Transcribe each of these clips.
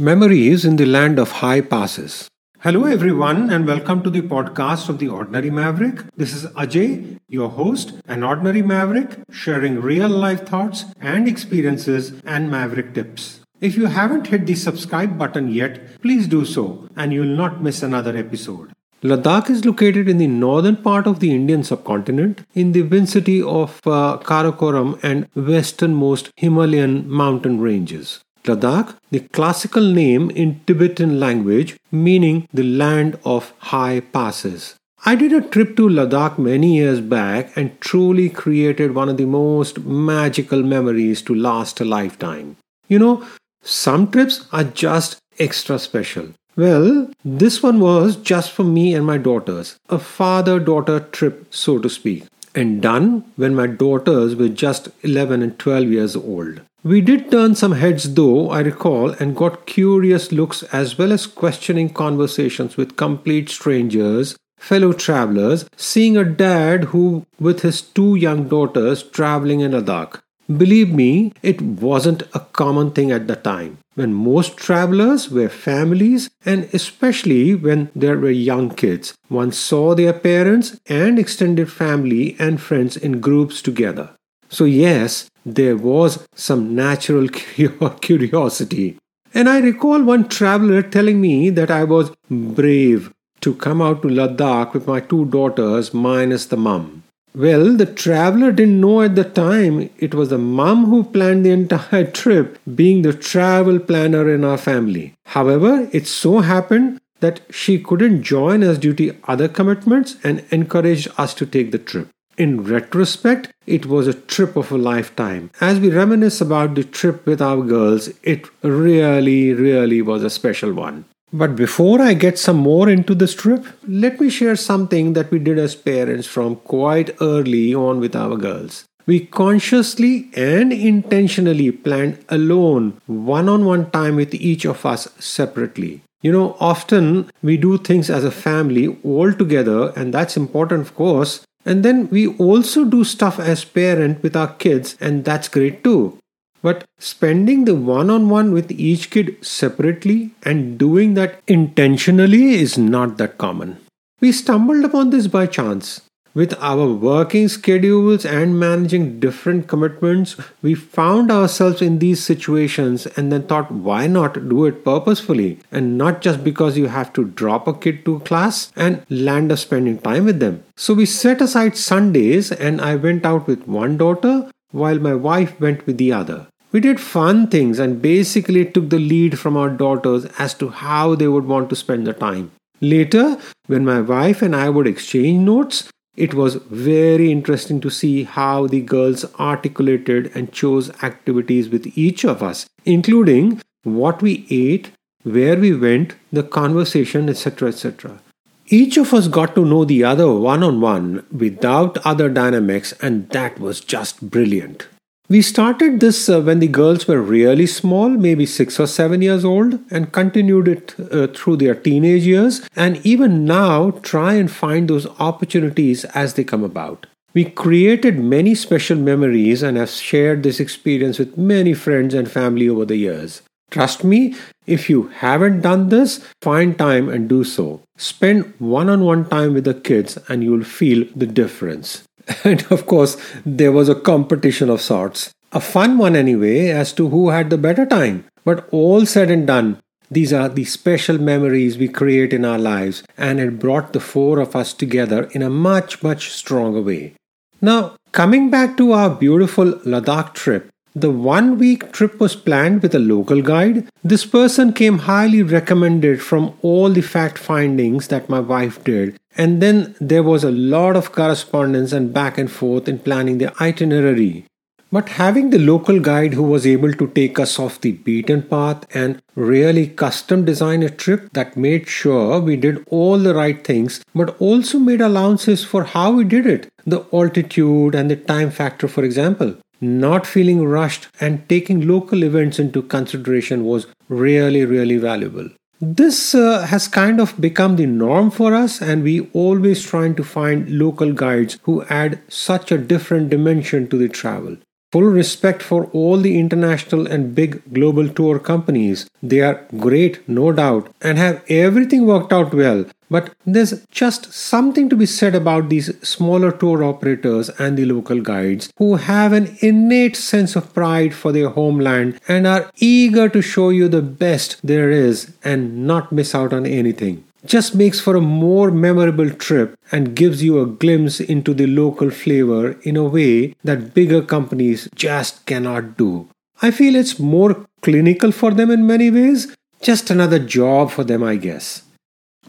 Memories in the Land of High Passes. Hello, everyone, and welcome to the podcast of The Ordinary Maverick. This is Ajay, your host, an ordinary maverick, sharing real life thoughts and experiences and maverick tips. If you haven't hit the subscribe button yet, please do so, and you'll not miss another episode. Ladakh is located in the northern part of the Indian subcontinent, in the vicinity of uh, Karakoram and westernmost Himalayan mountain ranges. Ladakh, the classical name in Tibetan language, meaning the land of high passes. I did a trip to Ladakh many years back and truly created one of the most magical memories to last a lifetime. You know, some trips are just extra special. Well, this one was just for me and my daughters, a father daughter trip, so to speak, and done when my daughters were just 11 and 12 years old. We did turn some heads, though, I recall, and got curious looks as well as questioning conversations with complete strangers, fellow travelers, seeing a dad who, with his two young daughters, traveling in Ladakh. Believe me, it wasn't a common thing at the time, when most travelers were families and especially when there were young kids. One saw their parents and extended family and friends in groups together. So, yes, there was some natural curiosity. And I recall one traveler telling me that I was brave to come out to Ladakh with my two daughters minus the mum. Well, the traveler didn't know at the time it was the mum who planned the entire trip, being the travel planner in our family. However, it so happened that she couldn't join us due to other commitments and encouraged us to take the trip. In retrospect, it was a trip of a lifetime. As we reminisce about the trip with our girls, it really, really was a special one. But before I get some more into this trip, let me share something that we did as parents from quite early on with our girls. We consciously and intentionally planned alone one on one time with each of us separately. You know, often we do things as a family all together, and that's important, of course, and then we also do stuff as parent with our kids and that's great too. But spending the one on one with each kid separately and doing that intentionally is not that common. We stumbled upon this by chance. With our working schedules and managing different commitments, we found ourselves in these situations and then thought, why not do it purposefully and not just because you have to drop a kid to class and land up spending time with them. So we set aside Sundays and I went out with one daughter while my wife went with the other. We did fun things and basically took the lead from our daughters as to how they would want to spend the time. Later, when my wife and I would exchange notes, it was very interesting to see how the girls articulated and chose activities with each of us, including what we ate, where we went, the conversation, etc. etc. Each of us got to know the other one on one without other dynamics, and that was just brilliant. We started this uh, when the girls were really small, maybe six or seven years old, and continued it uh, through their teenage years, and even now try and find those opportunities as they come about. We created many special memories and have shared this experience with many friends and family over the years. Trust me, if you haven't done this, find time and do so. Spend one on one time with the kids and you'll feel the difference. And of course, there was a competition of sorts. A fun one, anyway, as to who had the better time. But all said and done, these are the special memories we create in our lives, and it brought the four of us together in a much, much stronger way. Now, coming back to our beautiful Ladakh trip, the one week trip was planned with a local guide. This person came highly recommended from all the fact findings that my wife did. And then there was a lot of correspondence and back and forth in planning the itinerary. But having the local guide who was able to take us off the beaten path and really custom design a trip that made sure we did all the right things, but also made allowances for how we did it the altitude and the time factor, for example not feeling rushed and taking local events into consideration was really, really valuable. This uh, has kind of become the norm for us, and we always trying to find local guides who add such a different dimension to the travel. Full respect for all the international and big global tour companies. They are great, no doubt, and have everything worked out well. But there's just something to be said about these smaller tour operators and the local guides who have an innate sense of pride for their homeland and are eager to show you the best there is and not miss out on anything just makes for a more memorable trip and gives you a glimpse into the local flavor in a way that bigger companies just cannot do. I feel it's more clinical for them in many ways, just another job for them, I guess.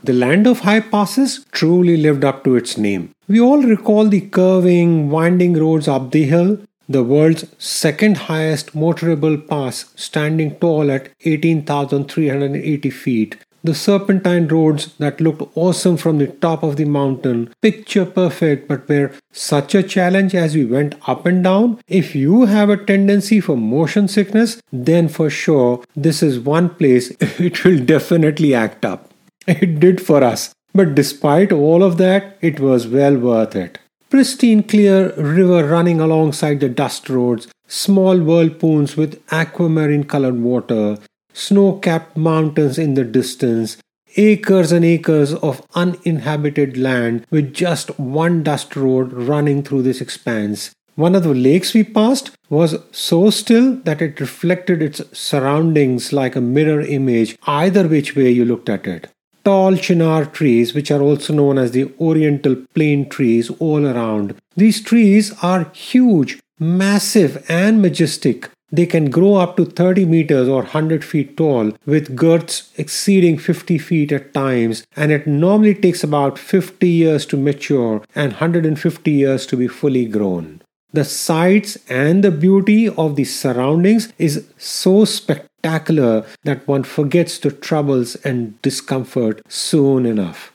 The land of high passes truly lived up to its name. We all recall the curving, winding roads up the hill, the world's second highest motorable pass, standing tall at 18,380 feet, the serpentine roads that looked awesome from the top of the mountain, picture perfect, but were such a challenge as we went up and down. If you have a tendency for motion sickness, then for sure this is one place it will definitely act up. It did for us. But despite all of that, it was well worth it. Pristine clear river running alongside the dust roads, small whirlpools with aquamarine colored water, snow capped mountains in the distance, acres and acres of uninhabited land with just one dust road running through this expanse. One of the lakes we passed was so still that it reflected its surroundings like a mirror image, either which way you looked at it. Tall chinar trees, which are also known as the oriental plane trees, all around. These trees are huge, massive, and majestic. They can grow up to 30 meters or 100 feet tall with girths exceeding 50 feet at times, and it normally takes about 50 years to mature and 150 years to be fully grown. The sights and the beauty of the surroundings is so spectacular that one forgets the troubles and discomfort soon enough.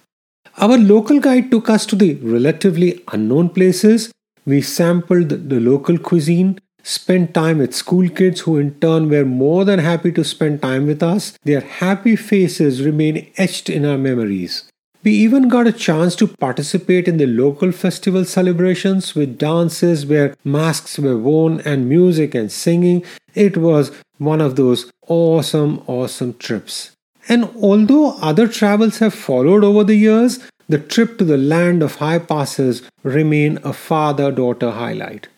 Our local guide took us to the relatively unknown places. We sampled the local cuisine, spent time with school kids who in turn were more than happy to spend time with us. Their happy faces remain etched in our memories. We even got a chance to participate in the local festival celebrations with dances where masks were worn and music and singing. It was one of those awesome, awesome trips. And although other travels have followed over the years, the trip to the land of high passes remain a father-daughter highlight.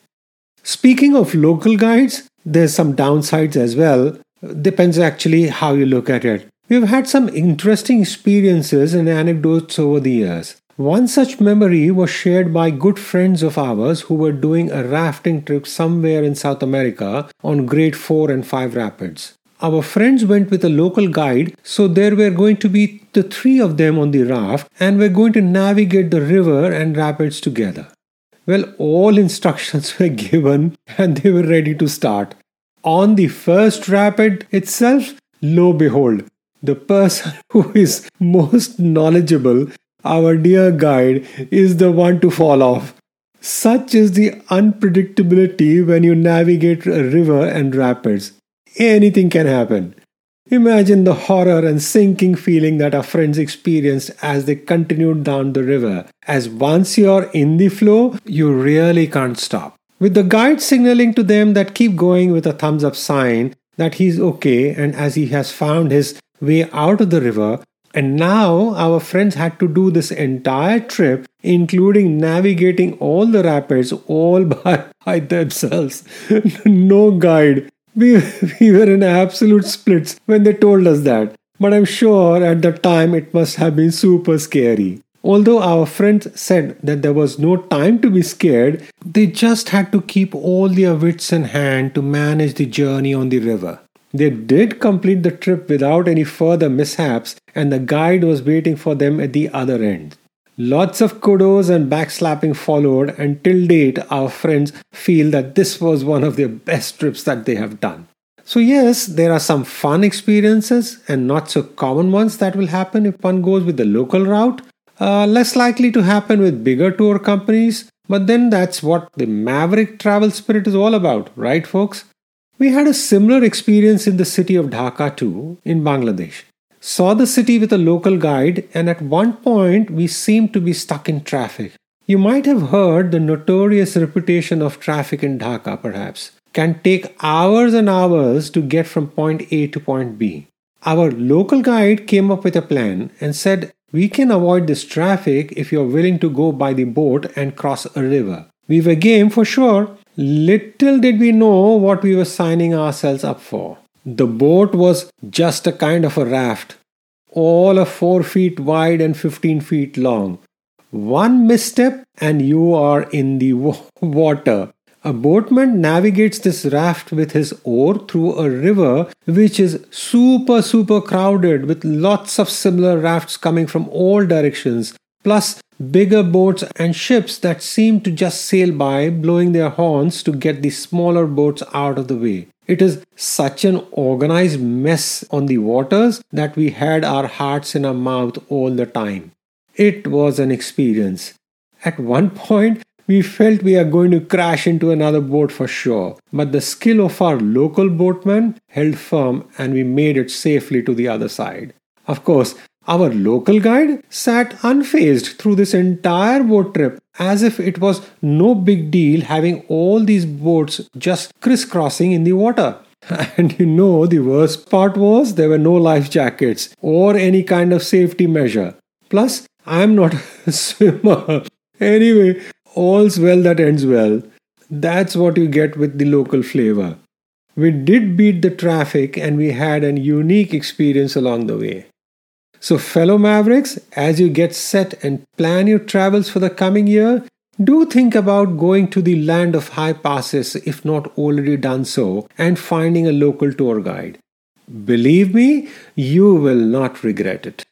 Speaking of local guides, there's some downsides as well. Depends actually how you look at it. We've had some interesting experiences and anecdotes over the years. One such memory was shared by good friends of ours who were doing a rafting trip somewhere in South America on grade 4 and 5 rapids. Our friends went with a local guide, so there were going to be the three of them on the raft and we're going to navigate the river and rapids together. Well, all instructions were given and they were ready to start. On the first rapid itself, lo behold, the person who is most knowledgeable, our dear guide, is the one to fall off. Such is the unpredictability when you navigate a river and rapids. Anything can happen. Imagine the horror and sinking feeling that our friends experienced as they continued down the river. As once you're in the flow, you really can't stop. With the guide signaling to them that keep going with a thumbs up sign that he's okay and as he has found his way out of the river, and now our friends had to do this entire trip, including navigating all the rapids all by, by themselves. no guide, we, we were in absolute splits when they told us that. But I'm sure at the time it must have been super scary. Although our friends said that there was no time to be scared, they just had to keep all their wits in hand to manage the journey on the river. They did complete the trip without any further mishaps, and the guide was waiting for them at the other end. Lots of kudos and backslapping followed, and till date, our friends feel that this was one of their best trips that they have done. So, yes, there are some fun experiences and not so common ones that will happen if one goes with the local route. Uh, less likely to happen with bigger tour companies, but then that's what the Maverick travel spirit is all about, right, folks? We had a similar experience in the city of Dhaka too, in Bangladesh saw the city with a local guide, and at one point we seemed to be stuck in traffic. You might have heard the notorious reputation of traffic in Dhaka, perhaps. Can take hours and hours to get from point A to point B. Our local guide came up with a plan and said we can avoid this traffic if you're willing to go by the boat and cross a river. We were game for sure. Little did we know what we were signing ourselves up for. The boat was just a kind of a raft, all of 4 feet wide and 15 feet long. One misstep and you are in the water. A boatman navigates this raft with his oar through a river which is super, super crowded with lots of similar rafts coming from all directions, plus bigger boats and ships that seem to just sail by, blowing their horns to get the smaller boats out of the way. It is such an organized mess on the waters that we had our hearts in our mouth all the time. It was an experience. At one point, we felt we are going to crash into another boat for sure, but the skill of our local boatman held firm and we made it safely to the other side. Of course, our local guide sat unfazed through this entire boat trip as if it was no big deal having all these boats just crisscrossing in the water. And you know, the worst part was there were no life jackets or any kind of safety measure. Plus, I'm not a swimmer. Anyway, all's well that ends well. That's what you get with the local flavor. We did beat the traffic and we had an unique experience along the way. So, fellow Mavericks, as you get set and plan your travels for the coming year, do think about going to the land of high passes if not already done so and finding a local tour guide. Believe me, you will not regret it.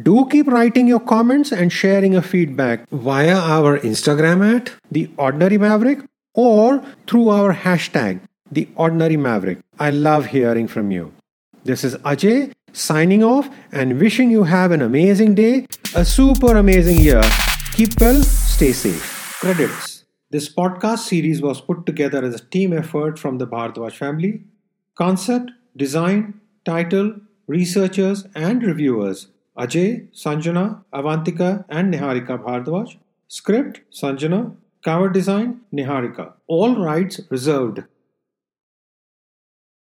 Do keep writing your comments and sharing your feedback via our Instagram at The Ordinary Maverick or through our hashtag The Ordinary Maverick. I love hearing from you. This is Ajay signing off and wishing you have an amazing day, a super amazing year. Keep well, stay safe. Credits. This podcast series was put together as a team effort from the Bhardwaj family. Concept, design, title, researchers, and reviewers Ajay, Sanjana, Avantika, and Niharika Bhardwaj. Script, Sanjana. Cover design, Niharika. All rights reserved.